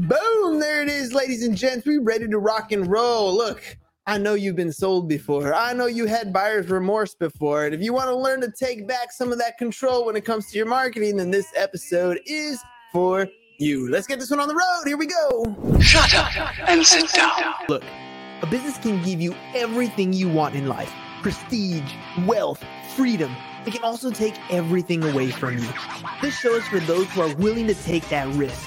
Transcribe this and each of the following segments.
Boom! There it is, ladies and gents. We ready to rock and roll. Look, I know you've been sold before. I know you had buyer's remorse before. And if you want to learn to take back some of that control when it comes to your marketing, then this episode is for you. Let's get this one on the road. Here we go. Shut up and sit down. Look, a business can give you everything you want in life prestige, wealth, freedom. It can also take everything away from you. This show is for those who are willing to take that risk.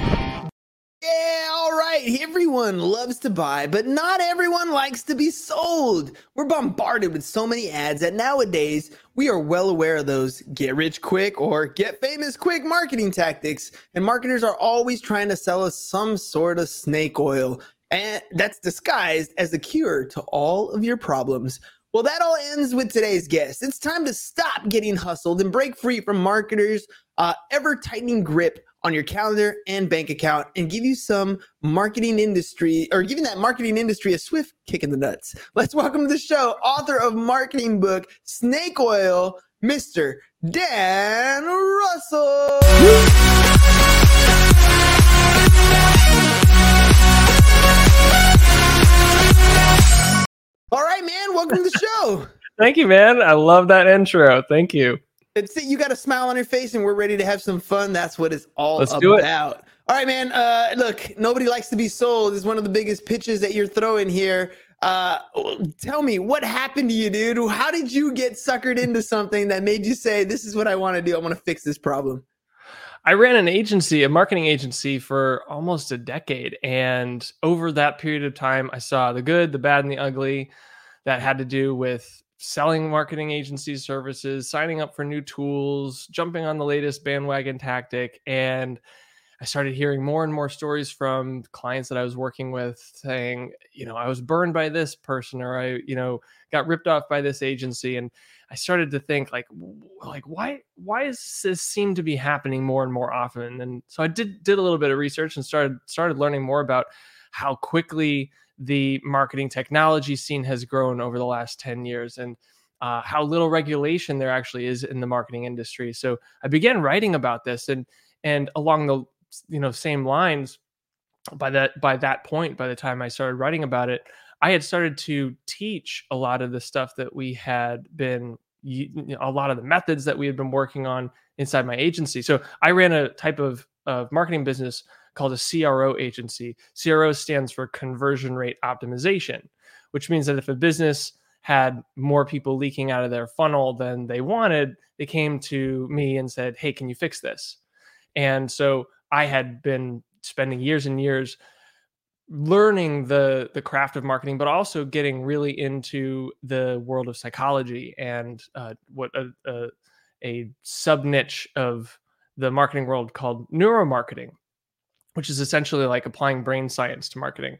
Yeah, all right. Everyone loves to buy, but not everyone likes to be sold. We're bombarded with so many ads that nowadays we are well aware of those get rich quick or get famous quick marketing tactics. And marketers are always trying to sell us some sort of snake oil, and that's disguised as the cure to all of your problems. Well, that all ends with today's guest. It's time to stop getting hustled and break free from marketers' uh, ever tightening grip on your calendar and bank account and give you some marketing industry or giving that marketing industry a swift kick in the nuts. Let's welcome to the show author of marketing book Snake Oil, Mr. Dan Russell. All right, man. Welcome to the show. Thank you, man. I love that intro. Thank you. It's you got a smile on your face, and we're ready to have some fun. That's what it's all Let's about. do it. All right, man. Uh, look, nobody likes to be sold. Is one of the biggest pitches that you're throwing here. Uh, tell me what happened to you, dude. How did you get suckered into something that made you say, "This is what I want to do. I want to fix this problem"? I ran an agency, a marketing agency for almost a decade. And over that period of time, I saw the good, the bad, and the ugly that had to do with selling marketing agency services, signing up for new tools, jumping on the latest bandwagon tactic. And I started hearing more and more stories from clients that I was working with saying, you know, I was burned by this person or I, you know, got ripped off by this agency. And I started to think like, like why why does this seem to be happening more and more often? And so I did did a little bit of research and started started learning more about how quickly the marketing technology scene has grown over the last 10 years and uh, how little regulation there actually is in the marketing industry. So I began writing about this and and along the you know same lines by that by that point by the time I started writing about it I had started to teach a lot of the stuff that we had been you know, a lot of the methods that we had been working on inside my agency. So I ran a type of, of marketing business called a CRO agency. CRO stands for conversion rate optimization, which means that if a business had more people leaking out of their funnel than they wanted, they came to me and said, "Hey, can you fix this?" And so I had been spending years and years learning the the craft of marketing but also getting really into the world of psychology and uh, what a, a, a sub niche of the marketing world called neuromarketing which is essentially like applying brain science to marketing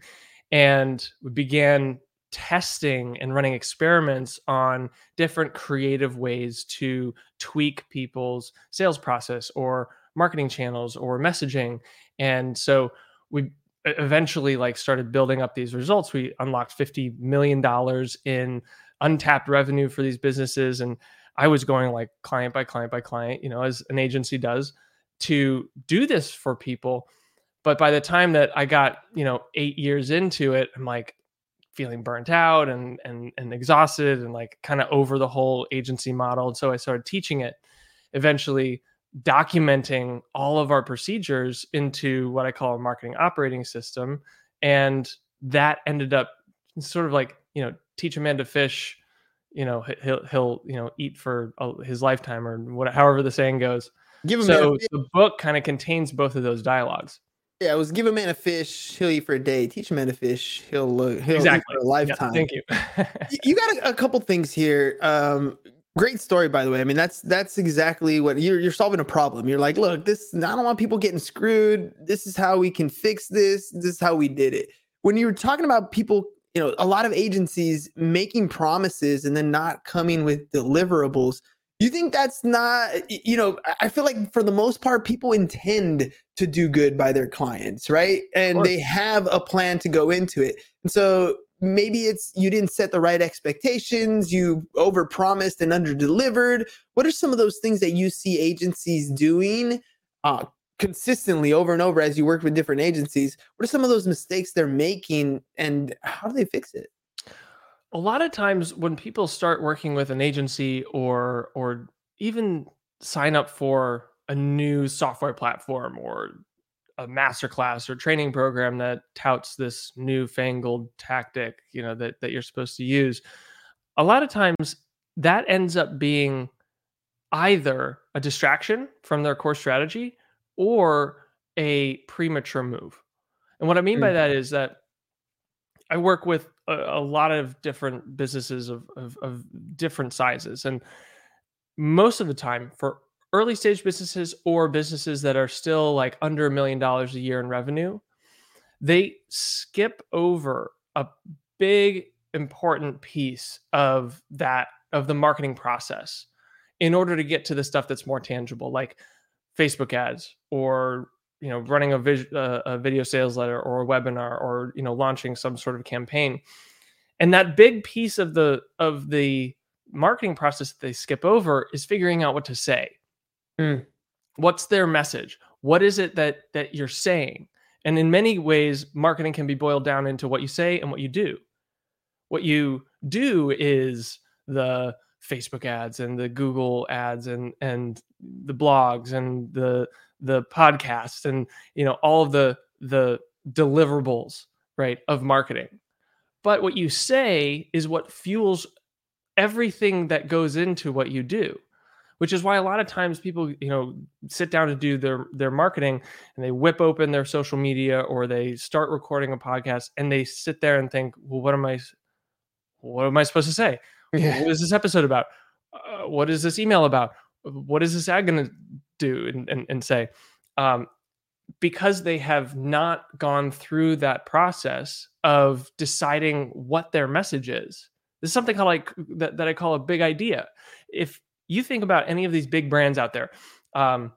and we began testing and running experiments on different creative ways to tweak people's sales process or marketing channels or messaging and so we eventually like started building up these results. We unlocked 50 million dollars in untapped revenue for these businesses and i was going like client by client by client you know as an agency does to do this for people but by the time that i got you know 8 years into it i'm like feeling burnt out and and and exhausted and like kind of over the whole agency model and so i started teaching it eventually documenting all of our procedures into what I call a marketing operating system. And that ended up sort of like, you know, teach a man to fish, you know, he'll, he'll, you know, eat for his lifetime or what, however the saying goes. Give him So the book kind of contains both of those dialogues. Yeah. It was give a man a fish, he'll eat for a day. Teach a man to fish, he'll look he'll Exactly. for a Yeah, lifetime. thank you. Y- you got a, a couple things here um great story by the way i mean that's that's exactly what you're you're solving a problem you're like look this i don't want people getting screwed this is how we can fix this this is how we did it when you were talking about people you know a lot of agencies making promises and then not coming with deliverables you think that's not you know i feel like for the most part people intend to do good by their clients right? And they have a plan to go into it. And so maybe it's you didn't set the right expectations you overpromised and underdelivered. What are some of those things that you see agencies doing uh, consistently over and over as you work with different agencies? What are some of those mistakes they're making and how do they fix it a lot of times when people start working with an agency or or even sign up for a new software platform or a masterclass or training program that touts this newfangled tactic you know that, that you're supposed to use a lot of times that ends up being either a distraction from their core strategy or a premature move and what i mean by mm. that is that I work with a, a lot of different businesses of, of, of different sizes, and most of the time for early stage businesses or businesses that are still like under a million dollars a year in revenue, they skip over a big important piece of that of the marketing process in order to get to the stuff that's more tangible like Facebook ads or you know running a, vis- uh, a video sales letter or a webinar or you know launching some sort of campaign. And that big piece of the of the marketing process that they skip over is figuring out what to say. Mm. what's their message? What is it that that you're saying? And in many ways marketing can be boiled down into what you say and what you do. What you do is the facebook ads and the google ads and and the blogs and the the podcast and you know all of the the deliverables right of marketing. But what you say is what fuels everything that goes into what you do which is why a lot of times people you know sit down to do their their marketing and they whip open their social media or they start recording a podcast and they sit there and think well what am i what am i supposed to say yeah. what is this episode about? Uh, what is this email about? What is this ad going to do? And, and, and say um, because they have not gone through that process of deciding what their message is this is something called like that, that i call a big idea. If you think about any of these big brands out there um,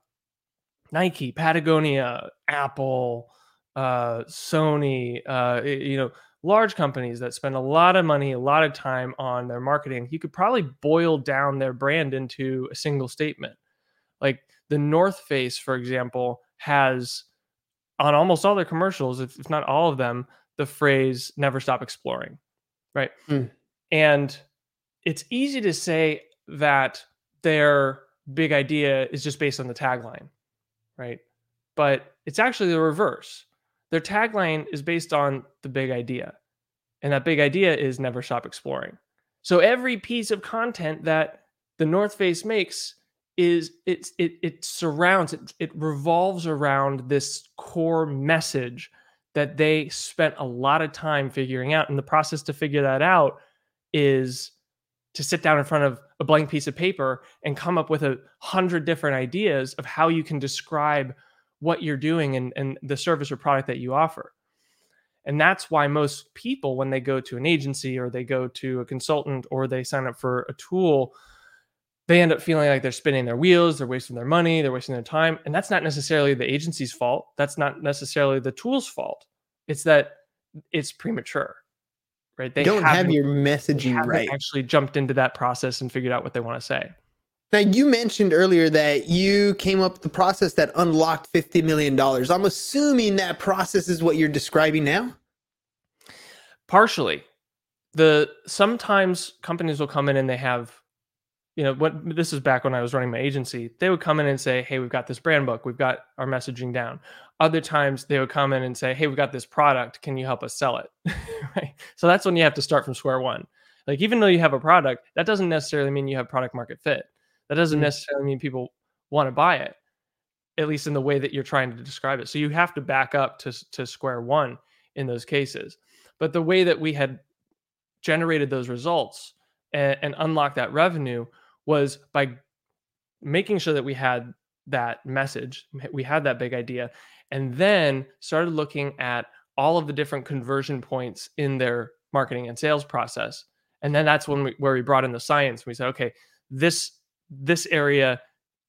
nike patagonia apple uh, sony uh, you know large companies that spend a lot of money a lot of time on their marketing you could probably boil down their brand into a single statement like the North Face, for example, has on almost all their commercials, if, if not all of them, the phrase never stop exploring. Right. Mm. And it's easy to say that their big idea is just based on the tagline. Right. But it's actually the reverse. Their tagline is based on the big idea. And that big idea is never stop exploring. So every piece of content that the North Face makes is it's it it surrounds it it revolves around this core message that they spent a lot of time figuring out and the process to figure that out is to sit down in front of a blank piece of paper and come up with a hundred different ideas of how you can describe what you're doing and, and the service or product that you offer and that's why most people when they go to an agency or they go to a consultant or they sign up for a tool they end up feeling like they're spinning their wheels, they're wasting their money, they're wasting their time. And that's not necessarily the agency's fault. That's not necessarily the tool's fault. It's that it's premature, right? They don't have your messaging right. Actually, jumped into that process and figured out what they want to say. Now, you mentioned earlier that you came up with the process that unlocked $50 million. I'm assuming that process is what you're describing now? Partially. The sometimes companies will come in and they have you know, what this is back when I was running my agency, they would come in and say, Hey, we've got this brand book, we've got our messaging down. Other times they would come in and say, Hey, we've got this product, can you help us sell it? right. So that's when you have to start from square one. Like, even though you have a product, that doesn't necessarily mean you have product market fit. That doesn't mm-hmm. necessarily mean people want to buy it, at least in the way that you're trying to describe it. So you have to back up to, to square one in those cases. But the way that we had generated those results and, and unlocked that revenue was by making sure that we had that message, we had that big idea, and then started looking at all of the different conversion points in their marketing and sales process. And then that's when we, where we brought in the science. We said, okay, this this area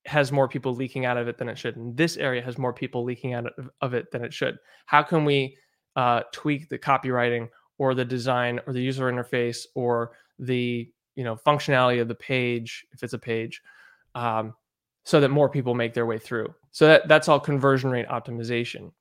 has more people leaking out of it than it should, and this area has more people leaking out of, it than it should. How can we uh, tweak the copywriting or the design or the user interface or the you know functionality of the page if it's a page um, so that more people make their way through so that that's all conversion rate optimization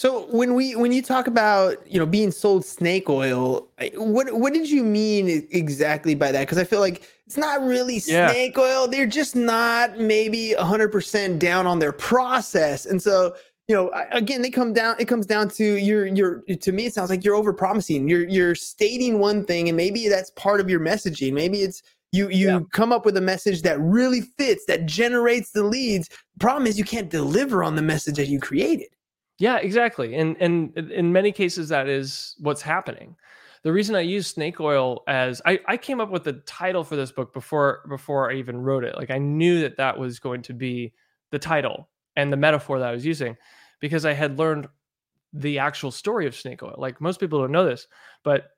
so when we when you talk about you know being sold snake oil, what what did you mean exactly by that? Because I feel like it's not really snake yeah. oil. They're just not maybe hundred percent down on their process, and so you know again they come down. It comes down to you're you're to me it sounds like you're over promising. You're you're stating one thing, and maybe that's part of your messaging. Maybe it's you you yeah. come up with a message that really fits that generates the leads. Problem is you can't deliver on the message that you created. Yeah, exactly. And and in many cases that is what's happening. The reason I use snake oil as I, I came up with the title for this book before before I even wrote it. Like I knew that that was going to be the title and the metaphor that I was using because I had learned the actual story of snake oil. Like most people don't know this, but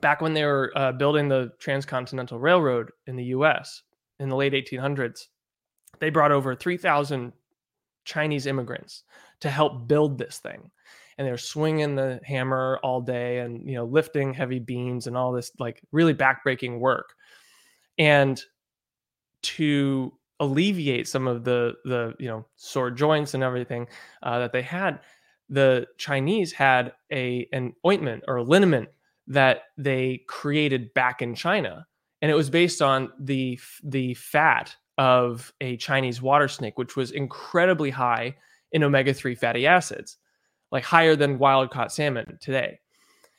back when they were uh, building the transcontinental railroad in the U.S. in the late 1800s, they brought over 3,000 Chinese immigrants to help build this thing. And they're swinging the hammer all day and, you know, lifting heavy beams and all this like really backbreaking work. And to alleviate some of the, the, you know, sore joints and everything uh, that they had, the Chinese had a, an ointment or a liniment that they created back in China. And it was based on the, the fat of a Chinese water snake, which was incredibly high in omega 3 fatty acids, like higher than wild caught salmon today.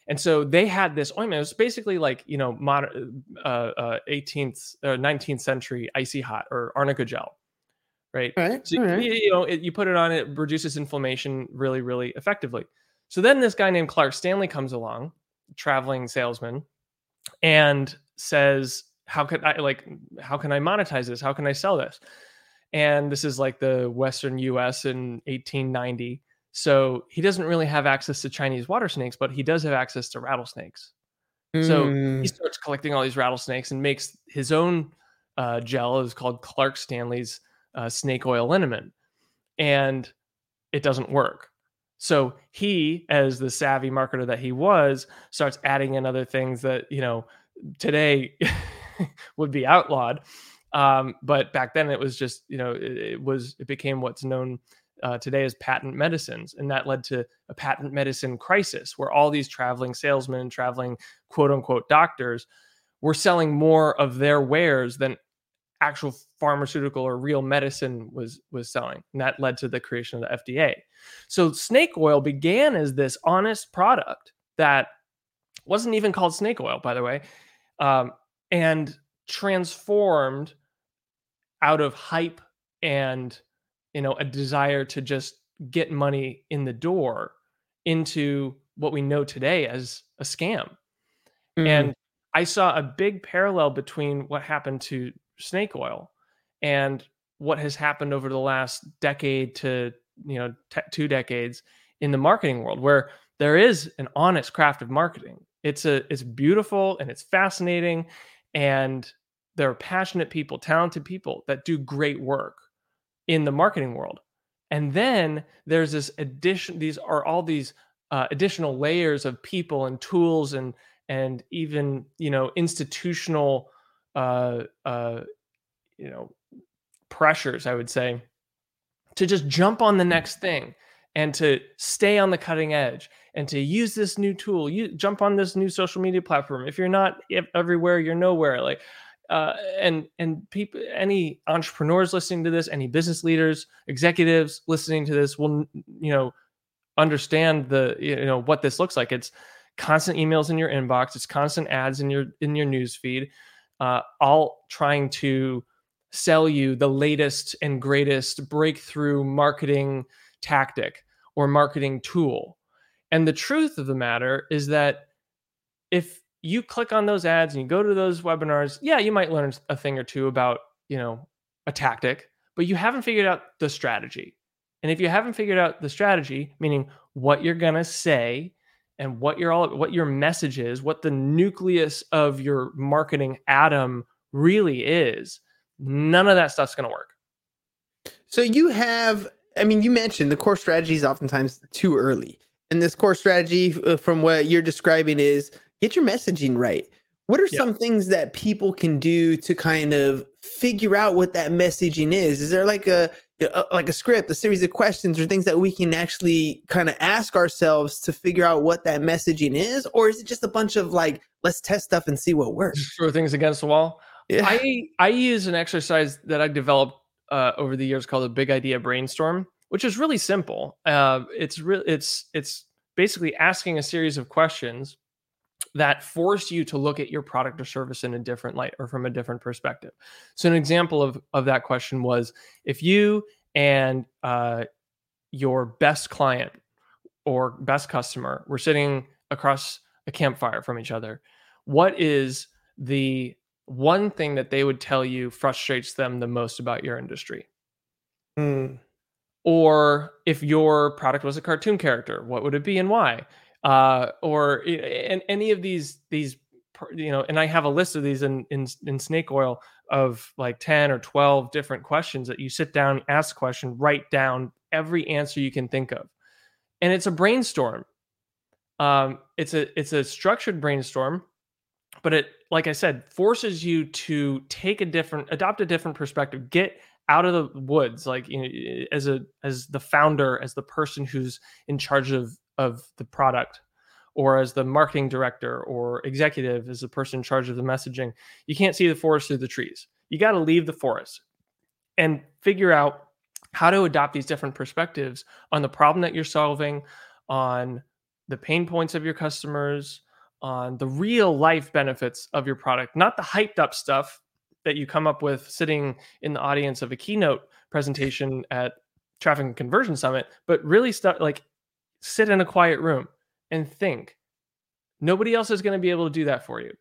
And so they had this ointment. It was basically like, you know, modern, uh, uh, 18th, uh, 19th century icy hot or arnica gel, right? Right. So, right. You, you, know, it, you put it on, it reduces inflammation really, really effectively. So then this guy named Clark Stanley comes along, traveling salesman, and says, how could I like, how can I monetize this? How can I sell this? And this is like the western us in 1890 so he doesn't really have access to chinese water snakes but he does have access to rattlesnakes mm. so he hmm. starts collecting all these rattlesnakes and makes his own uh, gel is called clark stanley's uh, snake oil liniment and it doesn't work so he as the savvy marketer that he was starts adding in other things that you know today would be outlawed um, but back then it was just, you know, it, it was, it became what's known uh, today as patent medicines. And that led to a patent medicine crisis where all these traveling salesmen, traveling quote unquote doctors were selling more of their wares than actual pharmaceutical or real medicine was was selling and that led to the creation of the FDA. So snake oil began as this honest product that wasn't even called snake oil by the way um, and transformed out of hype and you know a desire to just get money in the door into what we know today as a scam. Mm-hmm. And I saw a big parallel between what happened to snake oil and what has happened over the last decade to you know two decades in the marketing world where there is an honest craft of marketing it's a it's beautiful and it's fascinating and there are passionate people, talented people that do great work in the marketing world. And then there's this addition, these are all these uh, additional layers of people and tools and and even you know institutional uh, uh, you know pressures, I would say, to just jump on the next thing and to stay on the cutting edge and to use this new tool you jump on this new social media platform if you're not everywhere you're nowhere like uh, and and people, any entrepreneurs listening to this, any business leaders, executives listening to this will you know understand the you know what this looks like. It's constant emails in your inbox, it's constant ads in your in your news feed, uh, all trying to sell you the latest and greatest breakthrough marketing tactic or marketing tool. And the truth of the matter is that if you click on those ads and you go to those webinars, yeah, you might learn a thing or two about, you know, a tactic, but you haven't figured out the strategy. And if you haven't figured out the strategy, meaning what you're going to say and what your all what your message is, what the nucleus of your marketing atom really is, none of that stuff's going to work. So you have, I mean, you mentioned the core strategy is oftentimes too early. And this core strategy, uh, from what you're describing, is get your messaging right. What are some things that people can do to kind of figure out what that messaging is? Is there like a a- like a script, a series of questions, or things that we can actually kind of ask ourselves to figure out what that messaging is, or is it just a bunch of like let's test stuff and see what works? Throw things against the wall. Yeah. I I use an exercise that I developed uh, over the years called a big idea brainstorm, which is really simple. Uh, it's real. It's it's basically asking a series of questions that force you to look at your product or service in a different light or from a different perspective. So an example of of that question was if you and uh, your best client or best customer were sitting across a campfire from each other, what is the one thing that they would tell you frustrates them the most about your industry? Hmm. Or if your product was a cartoon character, what would it be and why? Uh, or and any of these these you know, and I have a list of these in in in Snake Oil of like ten or twelve different questions that you sit down, ask question, write down every answer you can think of, and it's a brainstorm. Um, it's a it's a structured brainstorm, but it like I said forces you to take a different, adopt a different perspective, get out of the woods like you know, as a as the founder as the person who's in charge of of the product or as the marketing director or executive as the person in charge of the messaging you can't see the forest through the trees. You got to leave the forest and figure out how to adopt these different perspectives on the problem that you're solving on the pain points of your customers on the real life benefits of your product not the hyped up stuff that you come up with sitting in the audience of a keynote presentation at traffic and conversion summit but really start like sit in a quiet room and think. Nobody else is going to be able to do that for you.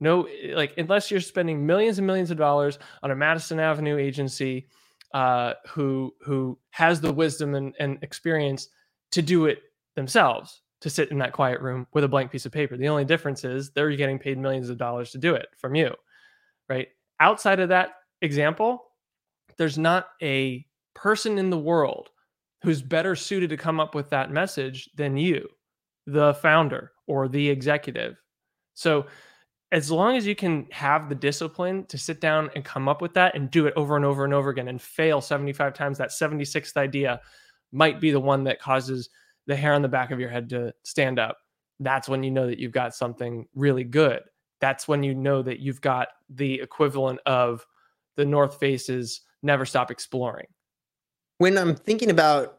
No like unless you're spending millions and millions of dollars on a madison avenue agency uh, who who has the wisdom and, and experience to do it themselves to sit in that quiet room with a blank piece of paper. The only difference is they're getting paid millions of dollars to do it from you right? Outside of that example, there's not a person in the world who's better suited to come up with that message than you, the founder or the executive. So, as long as you can have the discipline to sit down and come up with that and do it over and over and over again and fail 75 times, that 76th idea might be the one that causes the hair on the back of your head to stand up. That's when you know that you've got something really good that's when you know that you've got the equivalent of the North Face's Never Stop Exploring. When I'm thinking about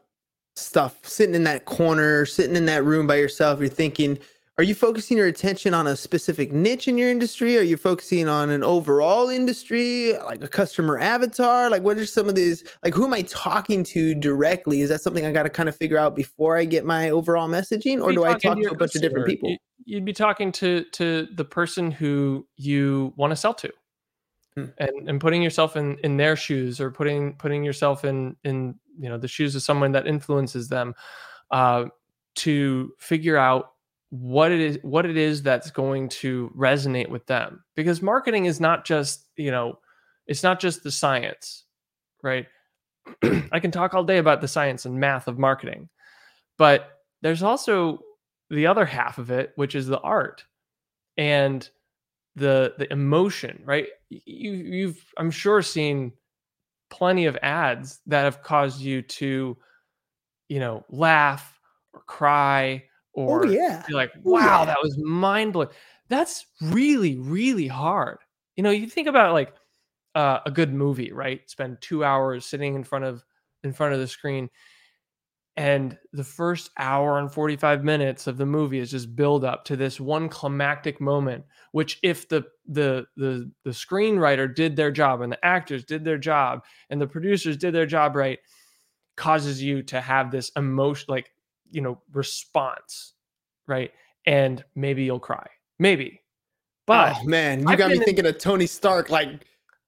stuff, sitting in that corner, sitting in that room by yourself, you're thinking, are you focusing your attention on a specific niche in your industry? Are you focusing on an overall industry, like a customer avatar? Like, what are some of these? Like, who am I talking to directly? Is that something I got to kind of figure out before I get my overall messaging, or do I talk to your a bunch of different people? You'd be talking to to the person who you want to sell to. Hmm. And, and putting yourself in, in their shoes or putting putting yourself in in you know the shoes of someone that influences them uh, to figure out what it is what it is that's going to resonate with them. Because marketing is not just you know it's not just the science right? I can talk all day about the science and math of marketing but there's also the other half of it which is the art. And the the emotion right you you've i'm sure seen plenty of ads that have caused you to you know laugh or cry or oh yeah, be like, Oh, wow, yeah. that was mind blowing. That's really, really hard. You know, you think about like uh, a good movie, right? Spend two hours sitting in front of in front of the screen, and the first hour and forty five minutes of the movie is just build up to this one climactic moment. Which, if the the the the screenwriter did their job and the actors did their job and the producers did their job right, causes you to have this emotion, like you know, response, right? And maybe you'll cry, maybe. But oh man, you I've got me in- thinking of Tony Stark. Like,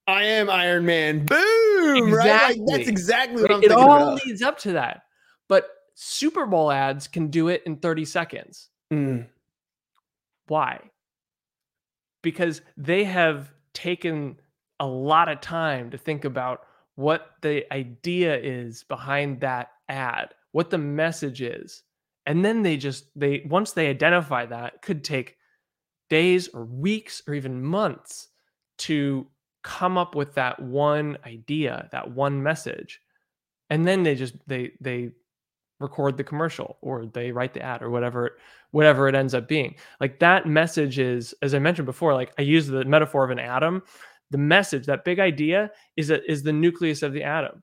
I am Iron Man. Boom! Right? Like, that's Exactly. exactly what it, I'm it thinking all about. leads up to that. Super Bowl ads can do it in 30 seconds. Mm. Why? Because they have taken a lot of time to think about what the idea is behind that ad, what the message is. And then they just they once they identify that, could take days or weeks or even months to come up with that one idea, that one message. And then they just they they record the commercial or they write the ad or whatever whatever it ends up being. Like that message is as I mentioned before, like I use the metaphor of an atom the message, that big idea, is a, is the nucleus of the atom.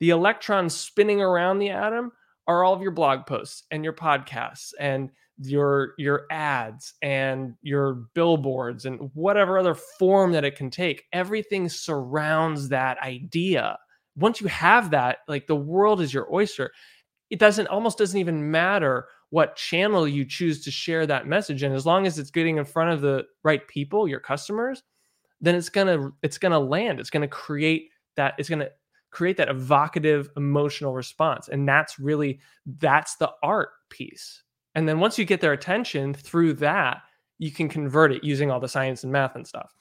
The electrons spinning around the atom are all of your blog posts and your podcasts and your your ads and your billboards and whatever other form that it can take everything surrounds that idea once you have that like the world is your oyster it doesn't almost doesn't even matter what channel you choose to share that message and as long as it's getting in front of the right people your customers then it's gonna it's gonna land. It's gonna create that. It's gonna create that evocative emotional response, and that's really that's the art piece. And then once you get their attention through that, you can convert it using all the science and math and stuff.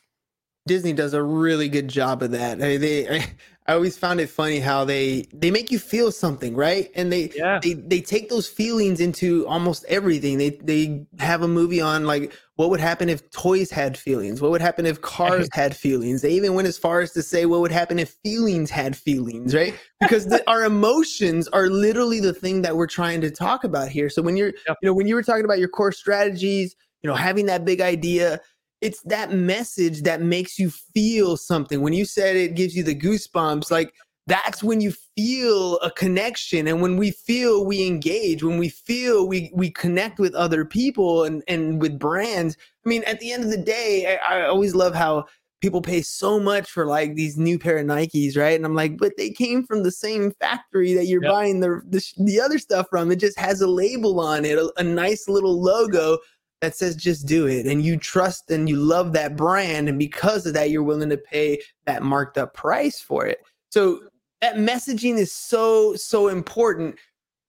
Disney does a really good job of that. I, they, I, I, always found it funny how they they make you feel something, right? And they yeah. they they take those feelings into almost everything. They they have a movie on like what would happen if toys had feelings? What would happen if cars had feelings? They even went as far as to say what would happen if feelings had feelings, right? Because the, our emotions are literally the thing that we're trying to talk about here. So when you're yep. you know when you were talking about your core strategies, you know having that big idea it's that message that makes you feel something. When you said it gives you the goosebumps, like that's when you feel a connection and when we feel we engage when we feel we we connect with other people and and with brands i mean at the end of the day i, I always love how people pay so much for like these new pair of nikes right and i'm like but they came from the same factory that you're yep. buying the, the, the other stuff from it just has a label on it a, a nice little logo that says just do it and you trust and you love that brand and because of that you're willing to pay that marked up price for it. So that messaging is so so important.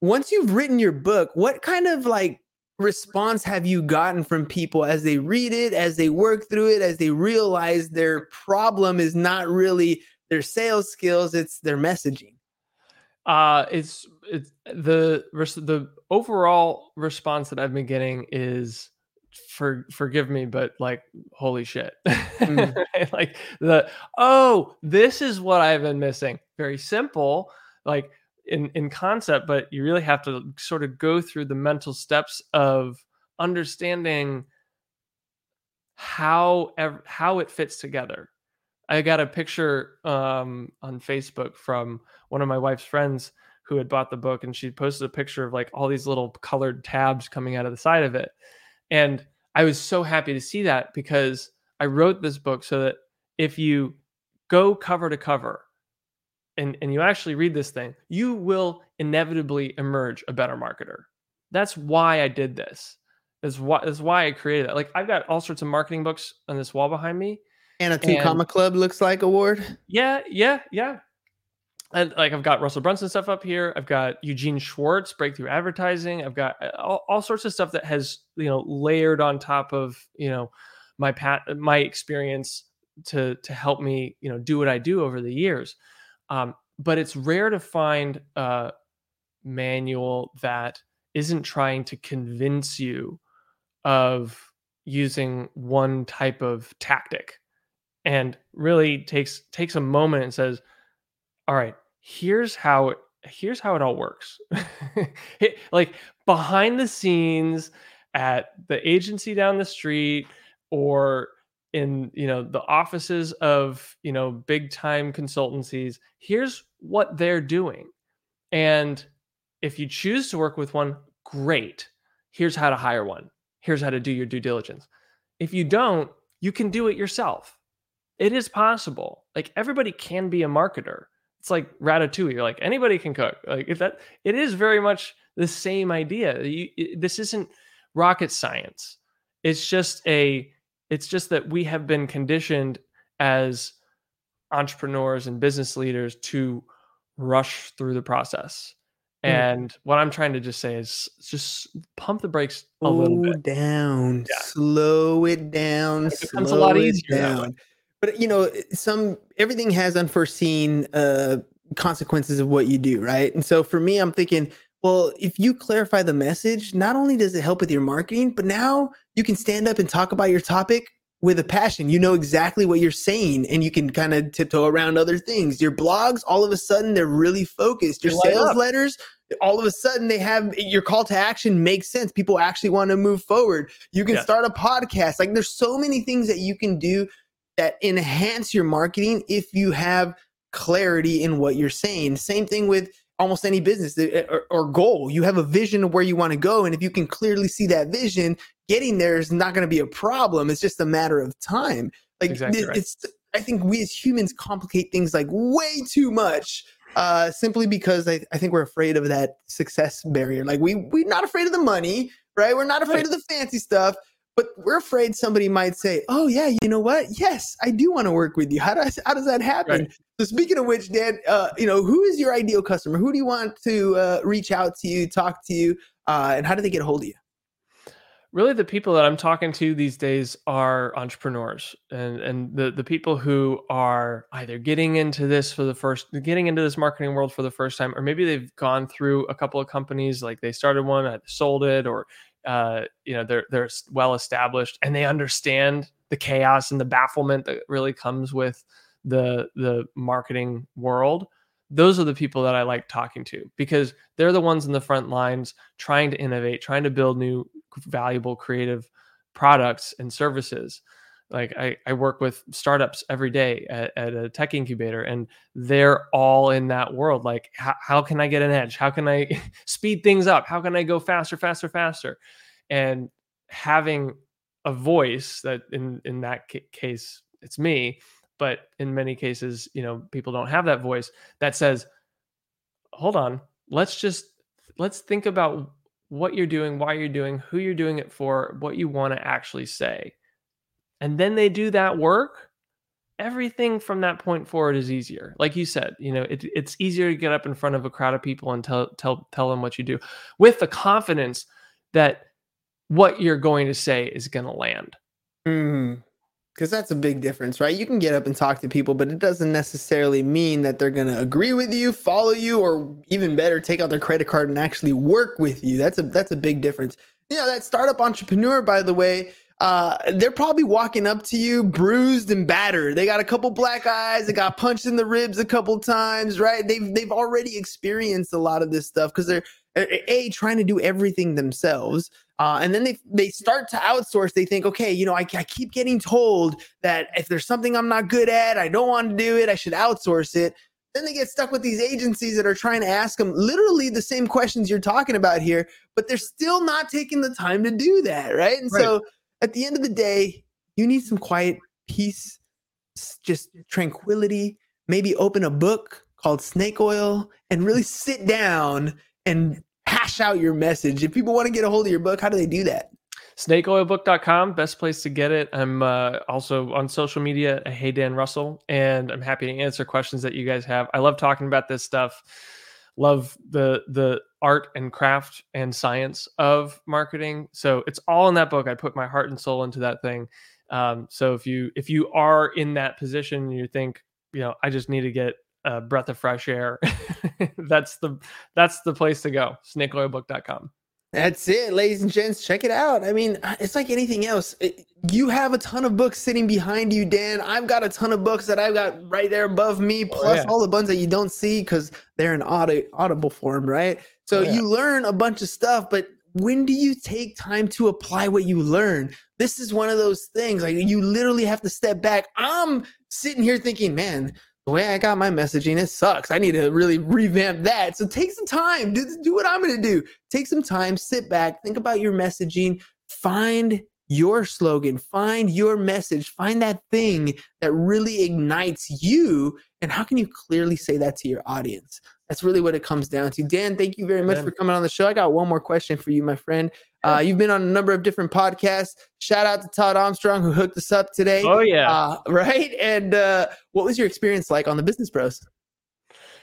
Once you've written your book what kind of like response have you gotten from people as they read it as they work through it as they realize their problem is not really their sales skills it's their messaging? Uh it's it's the the overall response that i've been getting is for forgive me but like holy shit. Mm. like the oh this is what i've been missing. Very simple like in in concept but you really have to sort of go through the mental steps of understanding how ev- how it fits together. I got a picture um on facebook from one of my wife's friends who had bought the book and she posted a picture of like all these little colored tabs coming out of the side of it and I was so happy to see that because I wrote this book so that if you go cover to cover and, and you actually read this thing, you will inevitably emerge a better marketer. That's why I did this. That's why that's why I created it. Like I've got all sorts of marketing books on this wall behind me. And a two and, comma club looks like award. Yeah, yeah, yeah and like I've got Russell Brunson stuff up here. I've got Eugene Schwartz, breakthrough advertising. I've got uh, all, all sorts of stuff that has you know layered on top of you know my pat my experience to to help me you know do what I do over the years. Um, but it's rare to find a manual that isn't trying to convince you of using one type of tactic and really takes takes a moment and says all right, here's how it here's how it all works. like behind the scenes at the agency down the street or in you know the offices of you know big time consultancies here's what they're doing. And if you choose to work with one great. Here's how to hire one. Here's how to do your due diligence. If you don't you can do it yourself. It is possible. Like everybody can be a marketer it's like ratatouille you're like anybody can cook. Like if that it is very much the same idea. You, it, this isn't rocket science. It's just a it's just that we have been conditioned as entrepreneurs and business leaders to rush through the process. Mm. and what i'm trying to just say is just pump the brakes a slow little bit. down. Yeah. slow it down. It becomes a lot easier down but you know, some everything has unforeseen uh, consequences of what you do, right? And so for me, I'm thinking, well, if you clarify the message, not only does it help with your marketing, but now you can stand up and talk about your topic with a passion. You know exactly what you're saying and you can kind of tiptoe around other things. Your blogs, all of a sudden, they're really focused. Your sales letters, all of a sudden, they have your call to action makes sense. People actually want to move forward. You can start a podcast. Like there's so many things that you can do that enhance your marketing if you have clarity in what you're saying. Same thing with almost any business eh, or, or, goal. You have a vision of where you want to go. And if you can clearly see that vision, getting there is not going to be a problem. It's just a matter of time. Like exactly right. it's, I think we as humans complicate things like way too much. Uh, simply because I, I think we're afraid of that success barrier. Like we we're not afraid of the money, right? We're not afraid right. of the fancy stuff, but we're afraid somebody might say, "Oh yeah, you know what? Yes, I do want to work with you." How does how does that happen? Right. So speaking of which, Dan, uh, you know, who is your ideal customer? Who do you want to uh, reach out to you, talk to you, uh, and how do they get a hold of you? Really, the people that I'm talking to these days are entrepreneurs, and and the the people who are either getting into this for the first, getting into this marketing world for the first time, or maybe they've gone through a couple of companies, like they started one, sold it, or uh, you know they're they're well established, and they understand the chaos and the bafflement that really comes with the the marketing world those are the people that I like talking to because they're the ones in the front lines trying to innovate, trying to build new valuable creative products and services. Like I, I work with startups every day at, at a tech incubator and they're all in that world. Like, how, how can I get an edge? How can I speed things up? How can I go faster, faster, faster? And having a voice that in, in that case, it's me but in many cases you know people don't have that voice that says hold on let's just let's think about what you're doing why you're doing who you're doing it for what you want to actually say and then they do that work everything from that point forward is easier like you said you know it, it's easier to get up in front of a crowd of people and tell tell tell them what you do with the confidence that what you're going to say is going to land mm because that's a big difference, right? You can get up and talk to people, but it doesn't necessarily mean that they're going to agree with you, follow you, or even better, take out their credit card and actually work with you. That's a that's a big difference. You know, that startup entrepreneur, by the way, uh, they're probably walking up to you bruised and battered. They got a couple black eyes. They got punched in the ribs a couple times, right? They've they've already experienced a lot of this stuff because they're a trying to do everything themselves uh, and then they they start to outsource they think okay you know I, I keep getting told that if there's something i'm not good at i don't want to do it i should outsource it then they get stuck with these agencies that are trying to ask them literally the same questions you're talking about here but they're still not taking the time to do that right and right. so at the end of the day you need some quiet peace just tranquility maybe open a book called snake oil and really sit down and hash out your message. If people want to get a hold of your book, how do they do that? snakeoilbook.com best place to get it i'm uh, also on social media hey dan russell and i'm happy to answer questions that you guys have i love talking about this stuff love the the art and craft and science of marketing so it's all in that book i put my heart and soul into that thing um, so if you if you are in that position and you think you know i just need to get a breath of fresh air. that's the that's the place to go. Snakeoilbook.com. That's it, ladies and gents. Check it out. I mean, uh, it's like anything else. It, you have a ton of books sitting behind you, Dan. I've got a ton of books that I've got right there above me, oh, plus oh, yeah. all the ones that you don't see because they're in audi- audible form, right? So oh, yeah. you learn a bunch of stuff, but when do you take time to apply what you learn? This is one of those things. Like you literally have to step back. I'm sitting here thinking, man, the way I got my messaging, it sucks. I need to really revamp that. So take some time, do, do what I'm going to do. Take some time, sit back, think about your messaging, find your slogan, find your message, find that thing that really ignites you. And how can you clearly say that to your audience? That's really what it comes down to. Dan, thank you very much for coming on the show. I got one more question for you, my friend. Uh, you've been on a number of different podcasts. Shout out to Todd Armstrong who hooked us up today. Oh yeah, uh, right. And uh, what was your experience like on the Business Bros?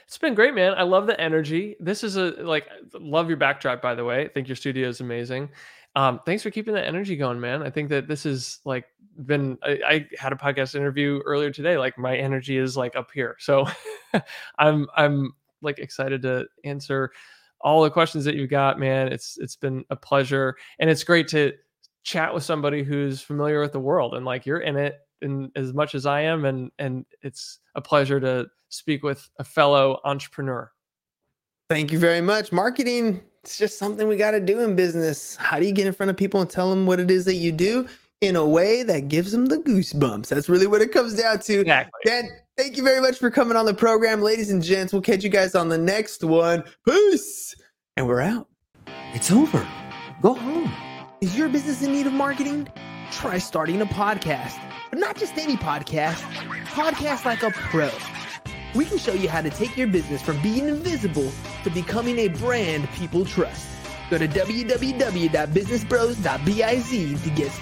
It's been great, man. I love the energy. This is a like love your backdrop, by the way. I think your studio is amazing. Um, thanks for keeping that energy going, man. I think that this is like been I, I had a podcast interview earlier today. Like my energy is like up here. So I'm I'm like excited to answer all the questions that you got, man. It's it's been a pleasure. And it's great to chat with somebody who's familiar with the world and like you're in it in as much as I am and and it's a pleasure to speak with a fellow entrepreneur. Thank you very much. Marketing, it's just something we got to do in business. How do you get in front of people and tell them what it is that you do in a way that gives them the goosebumps? That's really what it comes down to. Exactly. Dan, thank you very much for coming on the program. Ladies and gents, we'll catch you guys on the next one. Peace. And we're out. It's over. Go home. Is your business in need of marketing? Try starting a podcast, but not just any podcast, podcast like a pro. We can show you how to take your business from being invisible to becoming a brand people trust. Go to www.businessbros.biz to get started.